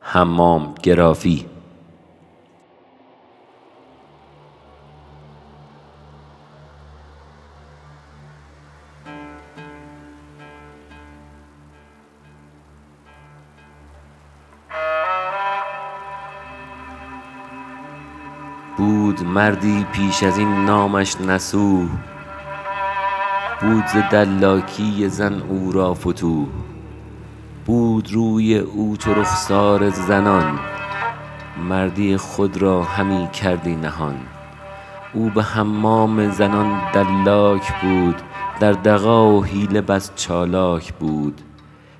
حمام گرافی. بود مردی پیش از این نامش نصوح بود ز دلاکی زن او را فتوح. بود روی او چو رخسار زنان. مردی خود را همی کردی نهان. او به حمام زنان دلاک بود در دغا و حیله بس چالاک بود.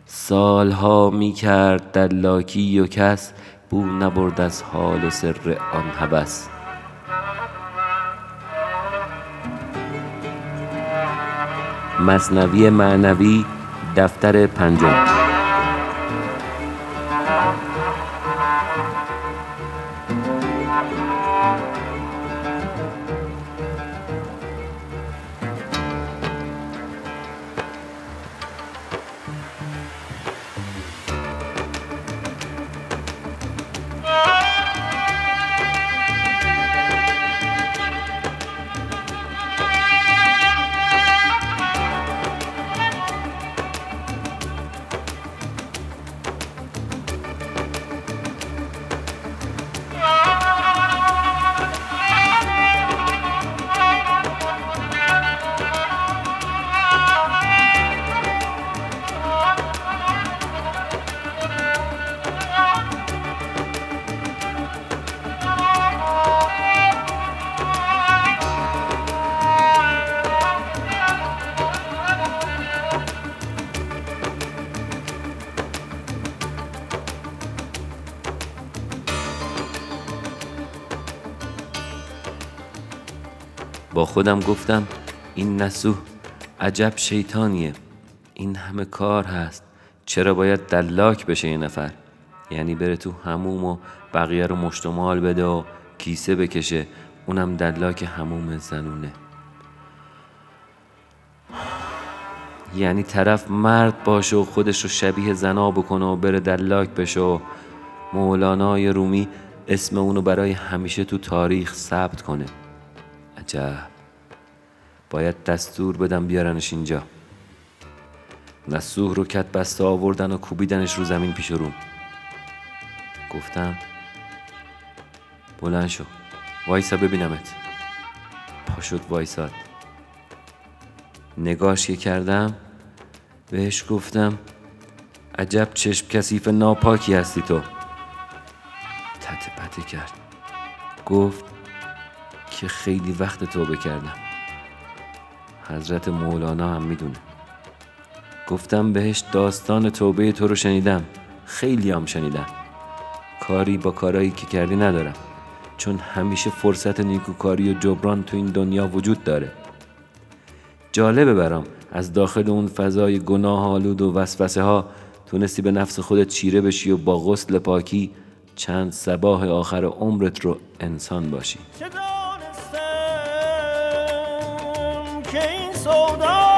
سالها می کرد دلاکی و کس بو نبرد از حال و سر آن هوس. مثنوی معنوی دفتر پنجم. خودم گفتم این نسوح عجب شیطانیه. این همه کار هست. چرا باید دلاک بشه یه نفر؟ یعنی بره تو هموم و بقیه رو مشتمال بده و کیسه بکشه. اونم دلاک هموم زنونه. یعنی طرف مرد باشه و خودش رو شبیه زنا بکنه و بره دلاک بشه و مولانای رومی اسم اونو برای همیشه تو تاریخ ثبت کنه. عجب. باید دستور بدم بیارنش اینجا. نسوح رو کت بسته آوردن و کوبیدنش رو زمین پیش روم. گفتم بلند شو. وایسا ببینمت. پا شد وایساد. نگاش که کردم بهش گفتم عجب چشم کثیف ناپاکی هستی تو. تته پته کرد. گفت که خیلی وقت توبه کردم حضرت مولانا هم می‌دونه. گفتم بهش داستان توبه تو رو شنیدم. خیلی هم شنیدم. کاری با کارایی که کردی ندارم. چون همیشه فرصت نیکوکاری و جبران تو این دنیا وجود داره. جالبه برام. از داخل اون فضای گناه آلود و وسوسه ها تونستی به نفس خودت چیره بشی و با غسل پاکی چند سباه آخر عمرت رو انسان باشی. که این سودا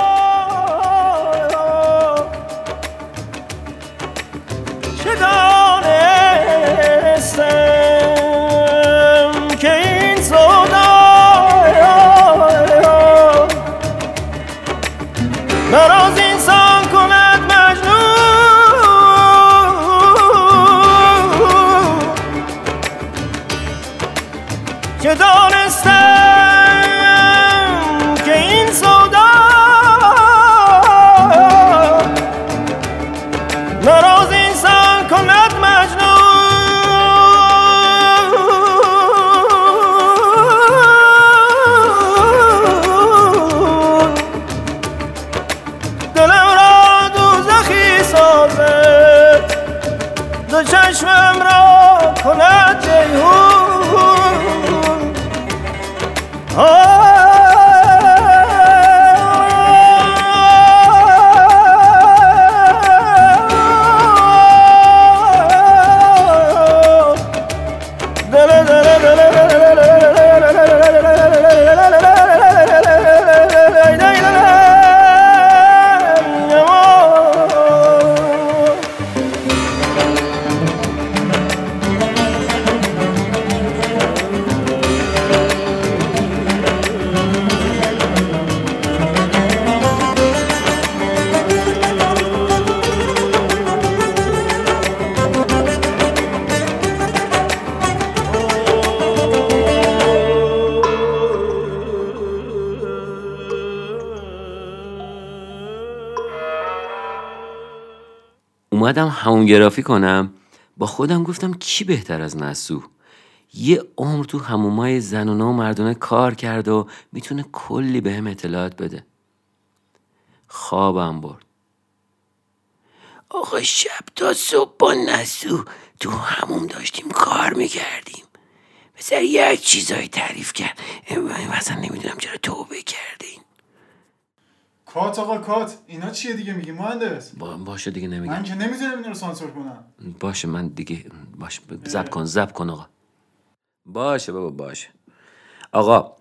اومدم همونگرافی کنم. با خودم گفتم کی بهتر از نسو یه عمر تو همومای زنونه و مردونه کار کرد و می‌تونه کلی به هم اطلاعات بده. خوابم برد. آقا شب تا صبح با نسو تو هموم داشتیم کار می‌کردیم. بسر یک چیزایی تعریف کرد. مثلا نمی‌دونم چرا توبه کردین. کات آقا کات. اینا چیه دیگه؟ میگی مهندس. با باشه دیگه نمیگم. من که نمی‌تونم اینا رو سانسور کنم. باشه من دیگه باشه. زب کن زب کن آقا. باشه بابا باشه. آقا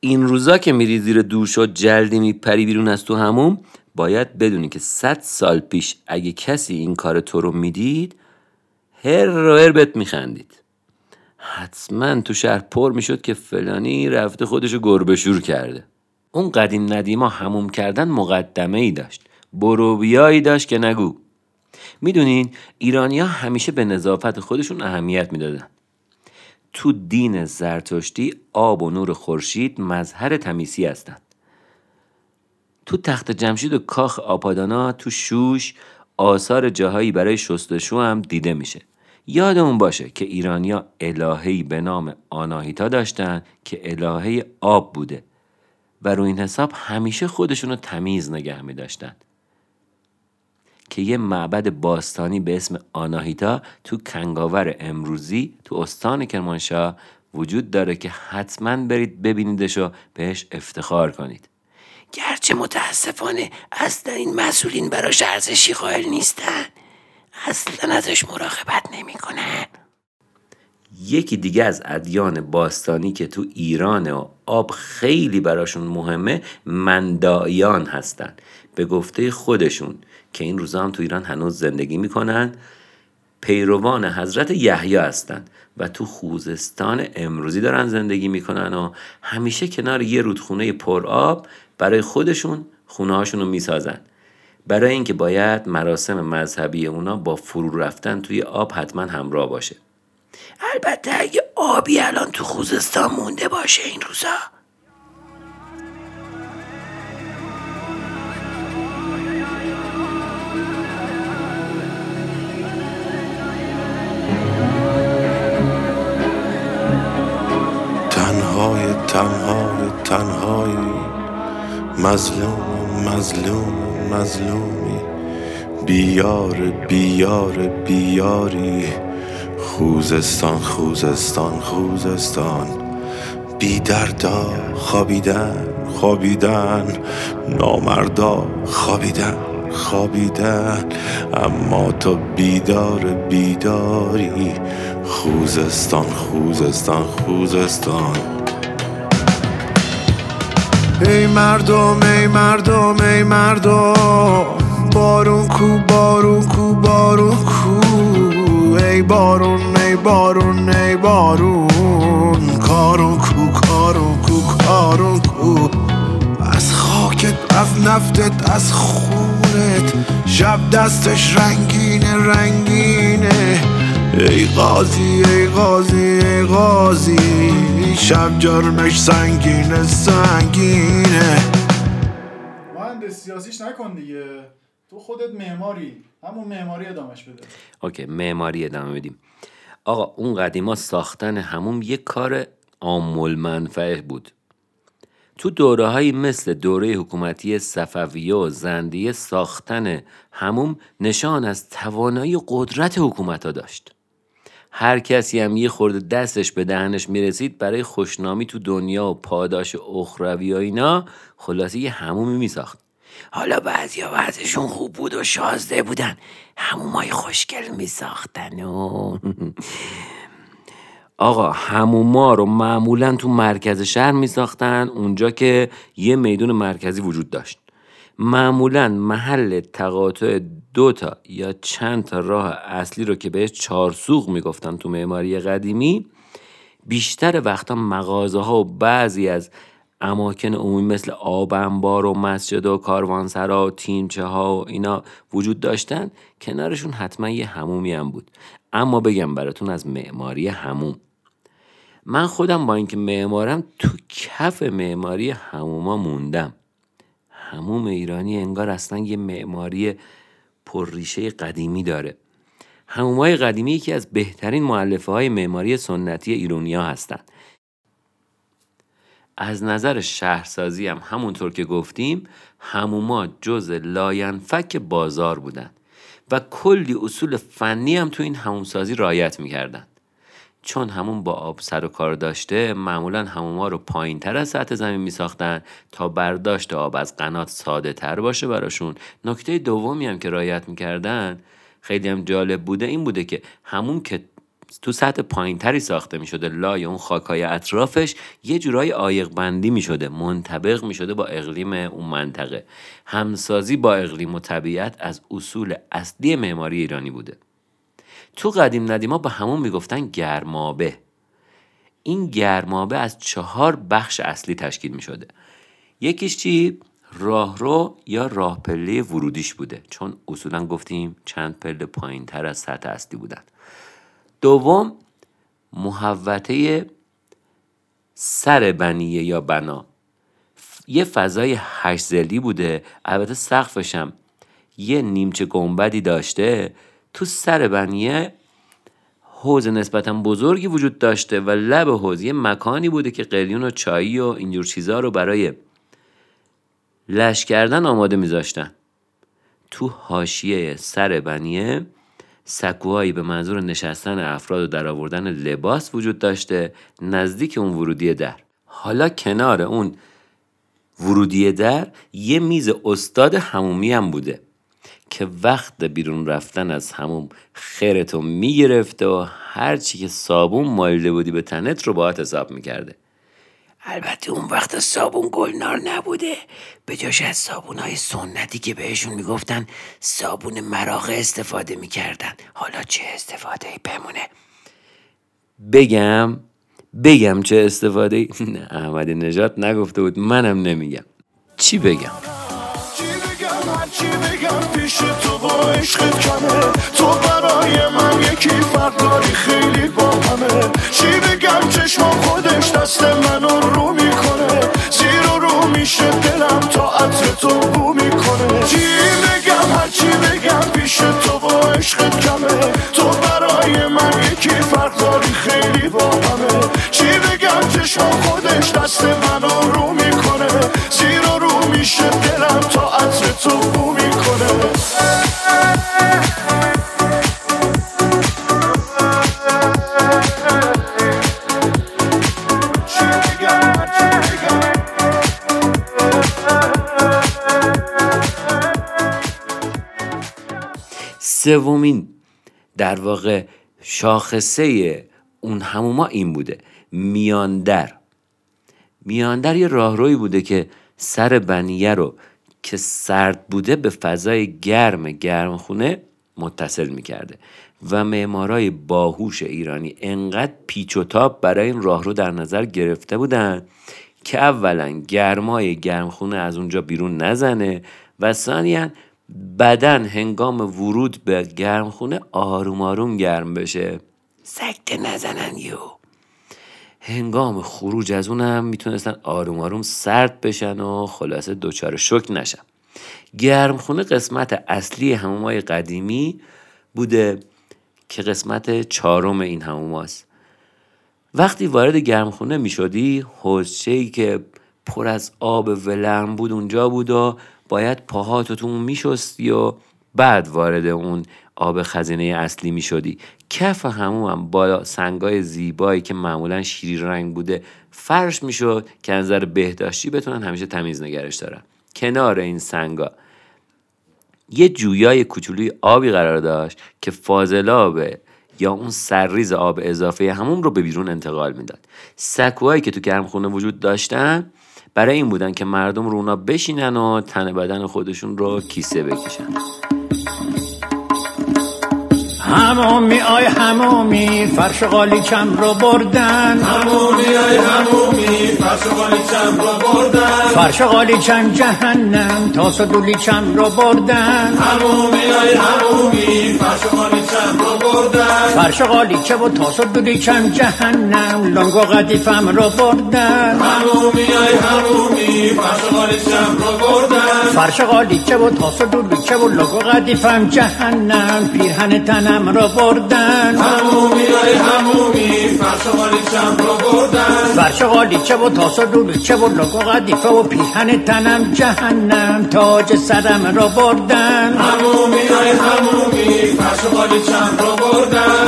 این روزا که میری زیر دوش و جلدی میپری بیرون از تو هموم باید بدونی که صد سال پیش اگه کسی این کار تو رو می‌دید هر رو هر بهت میخندید. حتما تو شهر پر می‌شد که فلانی رفته خودشو گربه شور کرده. اون قدیم ندیما هموم کردن مقدمه ای داشت بروبیایی داشت که نگو. می‌دونین ایرانیا همیشه به نظافت خودشون اهمیت می‌دادن. تو دین زرتشتی آب و نور خورشید مظهر تمیسی هستند تو تخت جمشید و کاخ آپادانا تو شوش آثار جاهایی برای شستشو هم دیده میشه. یادمون باشه که ایرانیا الههی به نام آناهیتا داشتن که الهه آب بوده. و رو این حساب همیشه خودشونو تمیز نگه می داشتن. که یه معبد باستانی به اسم آناهیتا تو کنگاور امروزی تو استان کرمانشاه وجود داره که حتما برید ببینیدش و بهش افتخار کنید. گرچه متاسفانه اصلا این مسئولین براش ارزشی قائل نیستن. اصلا ازش مراقبت نمی‌کنن. یکی دیگه از ادیان باستانی که تو ایران و آب خیلی براشون مهمه مندایان هستن. به گفته خودشون که این روزا هم تو ایران هنوز زندگی می‌کنن پیروان حضرت یحیی هستند و تو خوزستان امروزی دارن زندگی می‌کنن و همیشه کنار یه رودخونه پر آب برای خودشون خونه هاشون رو می‌سازن. برای اینکه باید مراسم مذهبی اونا با فرو رفتن توی آب حتما همراه باشه. البته اگه آبی الان تو خوزستان مونده باشه این روزا. تنهای تنهای تنهایی. مظلوم مظلوم مظلومی. بیار بیار بیاری. خوزستان خوزستان خوزستان. بی دردا خوابیدن خوابیدن. نامردا خوابیدن خوابیدن. اما تو بیدار بیداری. خوزستان خوزستان خوزستان. ای مردم ای مردم ای مردم. بارون کو بارون کو بارون کو. ای بارون ای بارون ای بارون کارون کو کارون کو کارون کو. از خاکت از نفتت از خونت شب دستش رنگینه رنگینه. ای قاضی ای قاضی ای قاضی شب جرمش سنگینه سنگینه. مهندس سیاسیش نکن دیگه. تو خودت معماری. همون معماری ادامش بده. اوکی معماری ادامه بدیم. آقا اون قدیما ساختن هموم یک کار عامل منفعه بود. تو دوره های مثل دوره حکومتی صفویه و زندیه ساختن هموم نشان از توانایی قدرت حکومت ها داشت. هر کسی هم یه خورده دستش به دهنش می‌رسید برای خوشنامی تو دنیا و پاداش اخروی و اینا خلاصه یه همومی میساخت. حالا بعضی ها وضعشون خوب بود و شازده بودن. همومای خوشگل میساختن. و آقا هموما رو معمولا تو مرکز شهر میساختن اونجا که یه میدون مرکزی وجود داشت. معمولا محل تقاطع دو تا یا چند تا راه اصلی رو که بهش چارسوق می‌گفتن تو معماری قدیمی بیشتر وقتا مغازه ها و بعضی از اماکن عمومی مثل آب انبار و مسجد و کاروانسرا و تیمچه ها و اینا وجود داشتن کنارشون حتما یه همومی هم بود. اما بگم براتون از معماری هموم من خودم با اینکه معمارم تو کف معماری هموما موندم. هموم ایرانی انگار اصلا یه معماری پرریشه قدیمی داره. همومای قدیمی یکی از بهترین معلفه های معماری سنتی ایرونیا هستند از نظر شهرسازی هم همونطور که گفتیم حموما جزء لاینفک بازار بودن و کلی اصول فنی هم تو این حموم‌سازی رعایت می‌کردن. چون حموم با آب سر و کار داشته معمولا حموما رو پایین تر از سطح زمین می ساختن تا برداشت آب از قنات ساده تر باشه براشون. نکته دومی هم که رعایت می‌کردن خیلی هم جالب بوده این بوده که حموم که تو سطح پایینتری ساخته می شده لای اون خاکای اطرافش یه جورای آیق بندی می شده منطبق می شده با اقلیم اون منطقه. همسازی با اقلیم و طبیعت از اصول اصلی معماری ایرانی بوده. تو قدیم ندیما با همون می‌گفتن گرمابه. این گرمابه از چهار بخش اصلی تشکیل می شده یکیش چی؟ راهرو یا راه پله ورودیش بوده. چون اصولا گفتیم چند پله پایین تر از سطح اصلی بودن. دوم محوطه سر بنیه یا بنا. یه فضای هشت زلی بوده البته سقفش هم. یه نیمچه گنبدی داشته تو سر بنیه حوز نسبتا بزرگی وجود داشته و لب حوز یه مکانی بوده که قلیون و چایی و اینجور چیزها رو برای لش کردن آماده میذاشتن. تو حاشیه سر بنیه سکوهایی به منظور نشستن افراد و در آوردن لباس وجود داشته نزدیک اون ورودی در. حالا کنار اون ورودی در یه میز استاد همومی هم بوده که وقت بیرون رفتن از هموم خیرتو می‌گرفته و هرچی که صابون مالیده بودی به تنت رو باهات حساب می‌کرده. البته اون وقت صابون گلنار نبوده. به جاش از صابون های سنتی که بهشون می‌گفتن صابون مراغه استفاده می‌کردن. حالا چه استفاده ای بمونه؟ بگم بگم چه استفاده ای؟ نه احمدی نجات نگفته بود منم نمیگم. چی بگم؟ عشقت کمه. تو برای من یکی فرق داری خیلی با همه. چی بگم؟ چشما خودش دست منو رو می‌کنه. زیر و رو میشه دلم تا عطر تو بو می‌کنه. چی بگم؟ هر چی بگم پیش تو با عشقت کمه. تو برای من یکی فرق داری خیلی با همه. چی بگم؟ چشما خودش دست منو رو می‌کنه. زیر و رو میشه دلم تا عطر تو بو می‌کنه. سومین. در واقع شاخصه اون هموما این بوده. میاندر. میاندر یه راهروی بوده که سر بنیه رو که سرد بوده به فضای گرم گرم خونه متصل می‌کرده و معمارای باهوش ایرانی انقدر پیچ و تاب برای این راهرو در نظر گرفته بودن که اولا گرمای گرمخونه از اونجا بیرون نزنه و ثانیا بدن هنگام ورود به گرمخونه آروم آروم گرم بشه. سکته نزنن یو هنگام خروج از اونم می‌تونستن آروم آروم سرد بشن و خلاصه دچار شک نشن. گرمخونه قسمت اصلی همومای قدیمی بوده که قسمت چهارم این هموماست وقتی وارد گرمخونه می شدی حوزچه‌ای که پر از آب ولرم بود اونجا بود و باید پاهاتو تو اون میشستی و بعد وارد اون آب خزینه اصلی می شدی کف همون هم با سنگای زیبایی که معمولا شیری رنگ بوده فرش می شد که نظر بهداشتی بتونن همیشه تمیز نگرش دارن. کنار این سنگا. یه جویای کوچولوی آبی قرار داشت که فاضلاب یا اون سرریز آب اضافه همون رو به بیرون انتقال می‌داد. سکوهایی که تو گرمخونه وجود داشتن برای این بودن که مردم رو اونا بشینن و تن بدن خودشون رو کیسه بکشن. همومی آی همومی فرش قالیچم رو بردن. همومی ای همومی فرش قالیچم رو بردن. فرش قالیچم جهنم تاس و دولیچم رو بردن. همومی فرش قالیچه و تاس و دولیچم جهنم. لنگ و قدیفم رو بردن. همومی ای همومی فرش رو بردن. فرش قالیچه و تاس و دولوچه و لگو قدیفم جهنم. پیرهن تنم را بردن. همومی های همومی فرش قالیچم رو بردن. فرش قالیچه و تاس و دولوچه و لگو قدیفه و پیرهن تنم جهنم. تاج سرم را بردن. همومی های همومی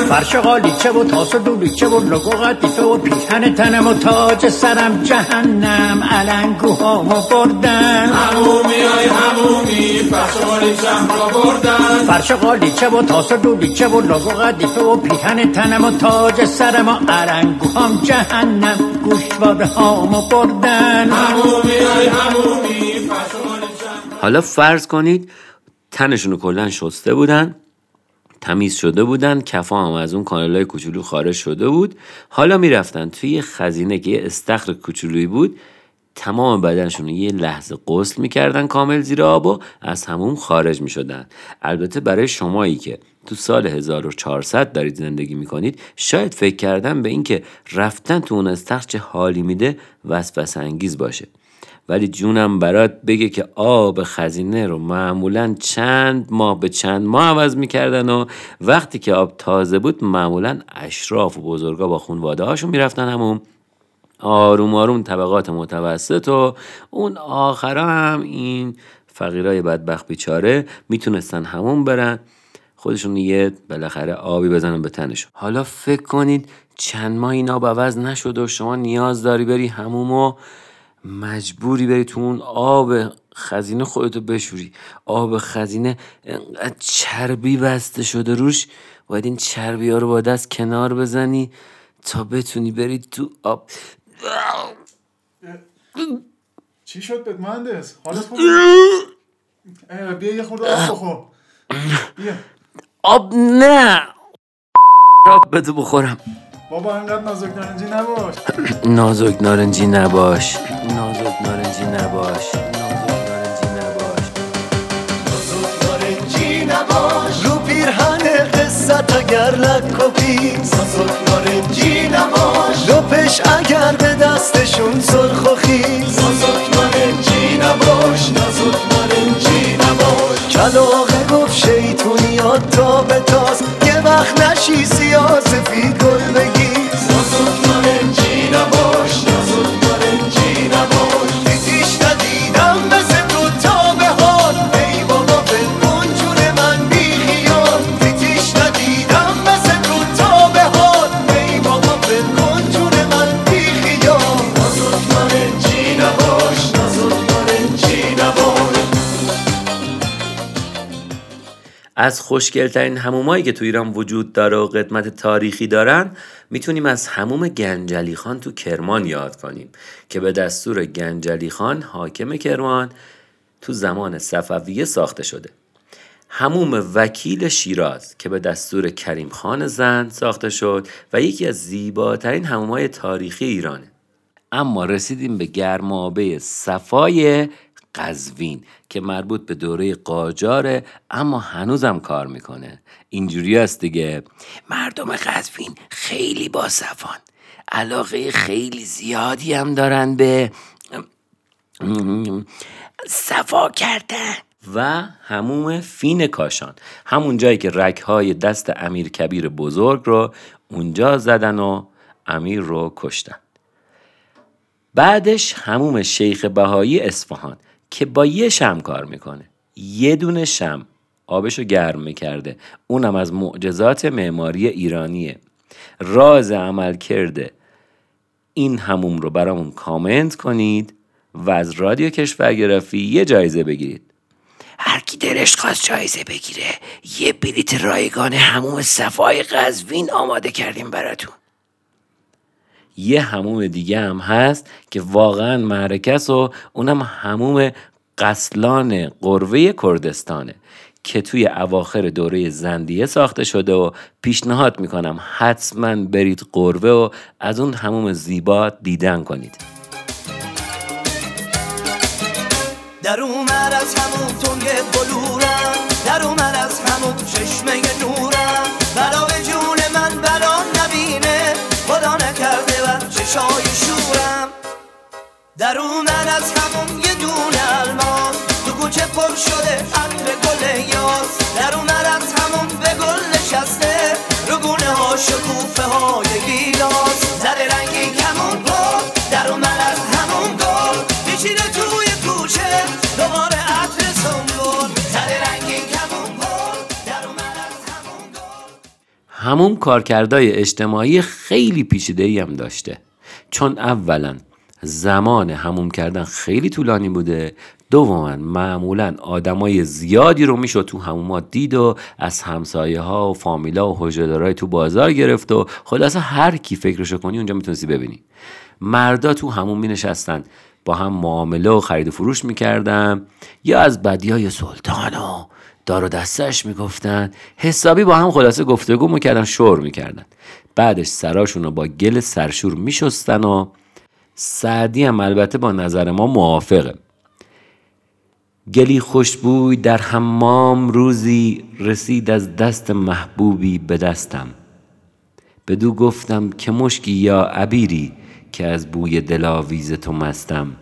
فرش قالیچه و تاس و دولوچه و لگو قدیفه و پیرهن تنم و تاج سرم جهنم علنگوهامو بردن. همومی های همومی فرش قالیچم رو بردن. فرش قالیچه و تاس و دولوچه و لگو قدیفه و پیرهن تنم و تاج سرم و علنگوهام جهنم گوشواره هامو بردن. همومی های همومی فرش حالا فرض کنید تنشون رو کلا شسته بودن. تمیز شده بودن کفا هم از اون کانالای کوچولو خارج شده بود. حالا می‌رفتن توی خزینه که یه استخر کوچولویی بود. تمام بدنشون یه لحظه غسل می‌کردن کامل زیر آب و از همون خارج می‌شدن. البته برای شمایی که تو سال 1400 دارید زندگی می‌کنید شاید فکر کردن به اینکه رفتن تو اون استخر چه حالی میده وسوسه انگیز باشه. ولی جونم برات بگه که آب خزینه رو معمولا چند ماه به چند ماه عوض می‌کردن و وقتی که آب تازه بود معمولا اشراف و بزرگا با خونواده هاشون می‌رفتن همون. آروم آروم طبقات متوسط و اون آخرا هم این فقیرای بدبخت بیچاره می‌تونستن همون برن. خودشون یه بالاخره آبی بزنن به تنشون حالا فکر کنید چند ماه این آب عوض نشد و شما نیاز داری بری هموم و مجبوری بری تو اون آب خزینه خودتو بشوری. آب خزینه انقدر چربی بسته شده روش باید این چربی ها رو با دست کنار بزنی تا بتونی بری تو آب. چی شد بهت مهندس؟ حالت بیا یه خورده آب بخور. بیا. آب نه. آب بده بخورم. بابا انقدر نازک نارنجی نباش. نازک نارنجی نباش. نازک نارنجی نباش. نازک نارنجی نباش. نارنجی نباش. رو پیرهن قصت اگر لک و پیز. نازک نارنجی نباش. لپش اگر به دستشون سرخ و خیز. خوشگلترین همومایی که تو ایران وجود داره و قدمت تاریخی دارن می‌تونیم از هموم گنجلی خان تو کرمان یاد کنیم که به دستور گنجلی خان حاکم کرمان تو زمان صفویه ساخته شده. هموم وکیل شیراز که به دستور کریم خان زند ساخته شد و یکی از زیباترین همومای تاریخی ایرانه. اما رسیدیم به گرمابه صفای قزوین که مربوط به دوره قاجاره اما هنوزم کار می‌کنه. اینجوری است دیگه. مردم قزوین خیلی با صفان علاقه خیلی زیادی هم دارن به صفا کردن. و هموم فین کاشان. همون جایی که رگهای دست امیر کبیر بزرگ رو اونجا زدن و امیر رو کشتن. بعدش هموم شیخ بهایی اصفهان. که با یه شم کار می‌کنه. یه دونه شم آبشو گرم می‌کرده. اونم از معجزات معماری ایرانیه. راز عمل کرده. این هموم رو برامون کامنت کنید و از رادیو کشورگرافی یه جایزه بگیرید. هر کی دلش خواست جایزه بگیره یه بلیت رایگان هموم صفای قزوین آماده کردیم براتون. یه هموم دیگه هم هست که واقعا معرکه است و اونم هموم قسلان قروه کردستانه که توی اواخر دوره زندیه ساخته شده و پیشنهاد می‌کنم حتما برید قروه و از اون هموم زیبا دیدن کنید. در اومد از همون تنگ بلورم در اومد از همون چشمه نورم. بلا چشای شورم. در اومد از همون یه دونه الماس تو کوچه پر شده عطر گل یاس. در اون از همون به گل نشسته. رو گونه ها شکوفه های گیلاس. زده رنگی کمون پر در اون از همون گل. پیچیده توی کوچه دوباره عطر سنبول زده رنگی کمون همون گل. کارکردهای اجتماعی خیلی پیچیده هم داشته. چون اولا زمان هموم کردن خیلی طولانی بوده دوما معمولا آدمای زیادی رو می‌شد تو همومات دید و از همسایه ها و فامیلا و حجردارای تو بازار گرفت و خلاصه هر کی فکرشو کنی اونجا می‌تونستی ببینی. مردا تو همون می نشستن با هم معامله و خرید و فروش می‌کردن یا از بدی های سلطان و دار و دستش می‌گفتن حسابی با هم خلاصه گفتگو می‌کردن شور می‌کردن. بعدش سراشون رو با گل سرشور میشستن و سعدی هم البته با نظر ما موافقه. گلی خوشبوی در حمام روزی رسید از دست محبوبی به دستم. بدو گفتم که مشکی یا عبیری که از بوی دلاویز تو مستم.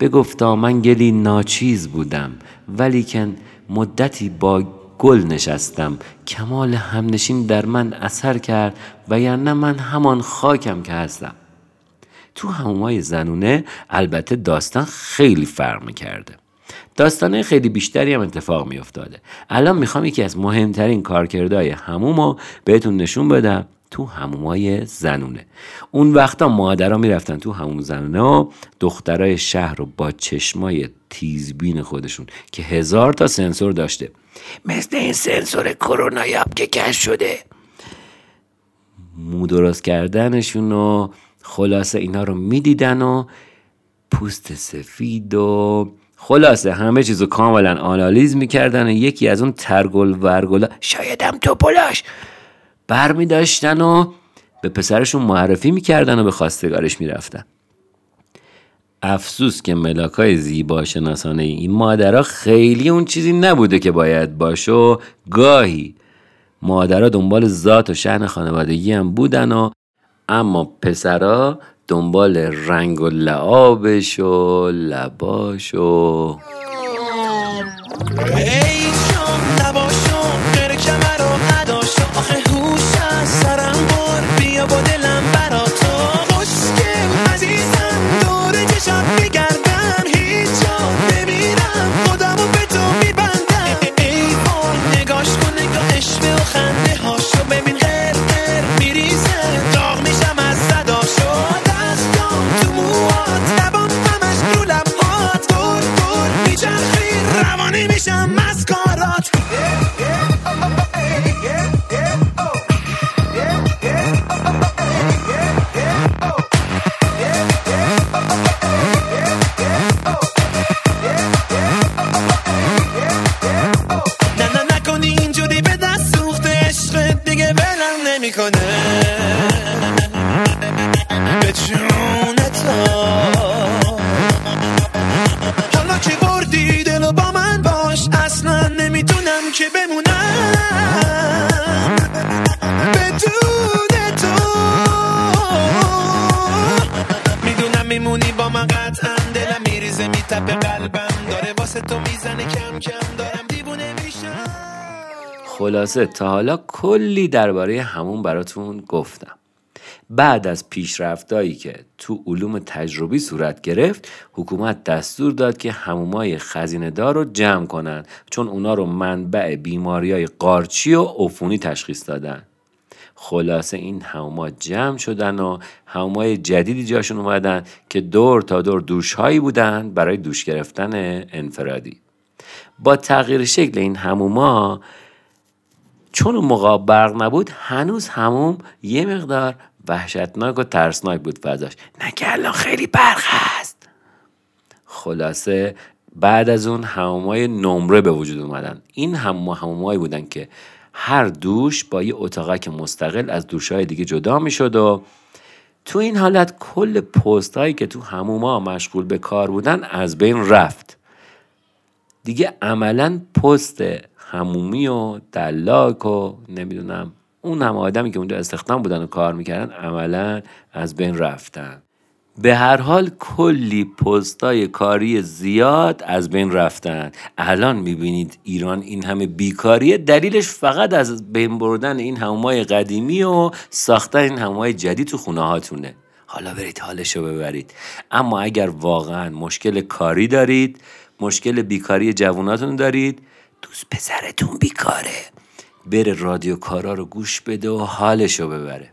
بگفتا من گلی ناچیز بودم ولیکن مدتی با گل نشستم. کمال همنشین در من اثر کرد و یعنی من همان خاکم که هستم. تو همومای زنونه البته داستان خیلی فرق می‌کرده. داستانه خیلی بیشتری هم اتفاق میافتاده. الان می‌خوام یکی از مهمترین کارکردهای هموم رو بهتون نشون بدم. تو همومای زنونه. اون وقتا مادرها می‌رفتن تو هموم زنونه و دخترای شهر رو با چشمای تیزبین خودشون که هزار تا سنسور داشته. مثل این سنسور کرونایی هم که کش شده. مو درست کردنشون و خلاصه اینا رو می‌دیدن و پوست سفید و خلاصه همه چیزو کاملا آنالیز می‌کردن و یکی از اون ترگل ورگلا شایدم توپلاش. بر می داشتن و به پسرشون معرفی می‌کردن و به خواستگارش می‌رفتن افسوس که ملاک های زیبا شناسانه این مادرها خیلی اون چیزی نبوده که باید باشه و گاهی مادرها دنبال ذات و شهن خانوادگی هم بودن و اما پسرا دنبال رنگ و لعابش و لباش و داره واسه تو می‌زنه کم کم دارم دیوونه میشم. خلاصه تا حالا کلی درباره همون براتون گفتم. بعد از پیشرفتایی که تو علوم تجربی صورت گرفت حکومت دستور داد که همومای خزینه دار رو جمع کنن چون اونا رو منبع بیماری های قارچی و عفونی تشخیص دادن. خلاصه این هموما جمع شدن و همومای جدیدی جاشون اومدن که دور تا دور دوش هایی بودن برای دوش گرفتن انفرادی. با تغییر شکل این هموما چون اون موقع برق نبود هنوز هموم یه مقدار وحشتناک و ترسناک بود فضاش. نه که الان خیلی برق هست. خلاصه بعد از اون همومای نمره به وجود اومدن. این هم همومایی بودن که هر دوش با یه اتاقک مستقل از دوشهای دیگه جدا می‌شد و تو این حالت کل پست هایی که تو هموما مشغول به کار بودن از بین رفت. دیگه عملا پست همومی و دلاک و نمی‌دونم اون همه آدمی که اونجا استخدام بودن و کار می‌کردن عملا از بین رفتن. به هر حال کلی پستای کاری زیاد از بین رفتن. الان می‌بینید ایران این همه بیکاریه. دلیلش فقط از بین بردن این همومای قدیمی و ساختن این همومای جدید تو خونه هاتونه. حالا برید حالشو ببرید. اما اگر واقعا مشکل کاری دارید مشکل بیکاری جواناتون دارید دوست پسرتون بیکاره. بره رادیو کارا رو گوش بده و حالشو ببره.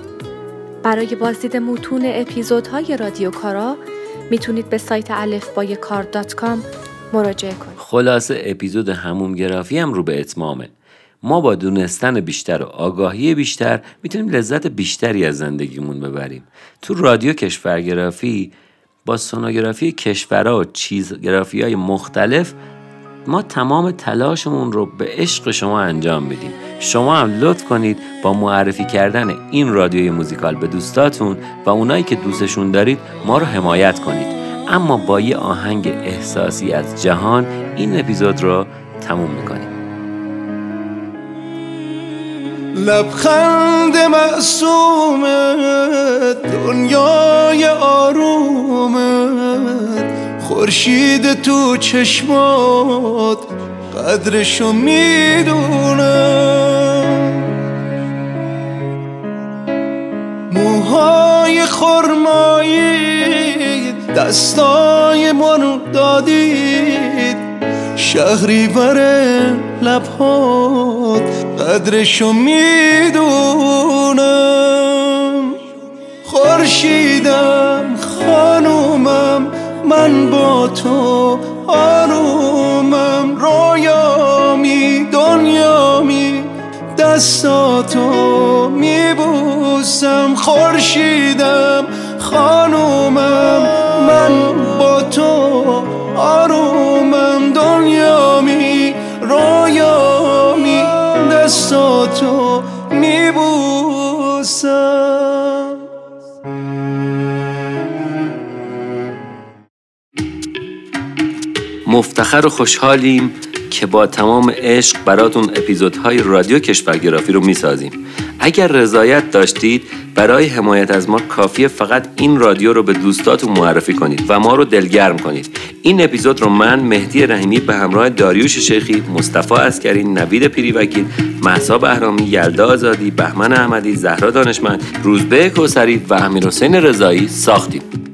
برای بازدید متون اپیزودهای رادیو کارا می‌تونید به سایت الف با کار دات کام مراجعه کنید. خلاصه اپیزود هموم گرافی هم رو به اتمامه ما با دونستن بیشتر و آگاهی بیشتر می‌تونیم لذت بیشتری از زندگیمون ببریم تو رادیو کشورگرافی با سونوگرافی کشورها و چیزگرافی های مختلف ما تمام تلاشمون رو به عشق شما انجام میدیم شما هم لطف کنید با معرفی کردن این رادیوی موزیکال به دوستاتون و اونایی که دوستشون دارید ما رو حمایت کنید. اما با یه آهنگ احساسی از جهان این اپیزود رو تموم می‌کنیم. لبخند معصومت دنیای آرومت. خورشید تو چشمات قدرشو می‌دونم موهای خرمایی دستای منو دادید. شهری بره لبهات قدرشو می‌دونم خورشیدم خانومم من با تو آرومم رویامی دنیامی دستاتو میبوسم خورشیدم خانومم. من با تو آرومم دنیامی. مفتخر و خوشحالیم که با تمام عشق براتون اپیزودهای رادیو کشورگرافی رو می‌سازیم. اگر رضایت داشتید برای حمایت از ما کافیه فقط این رادیو رو به دوستاتون معرفی کنید و ما رو دلگرم کنید. این اپیزود رو من مهدی رحیمی به همراه داریوش شیخی مصطفی اسکری نوید پیریوکیل محسا بهرامی یلدا آزادی بهمن احمدی زهرا دانشمند روزبه کوسری و امیرحسین رضایی ساختیم.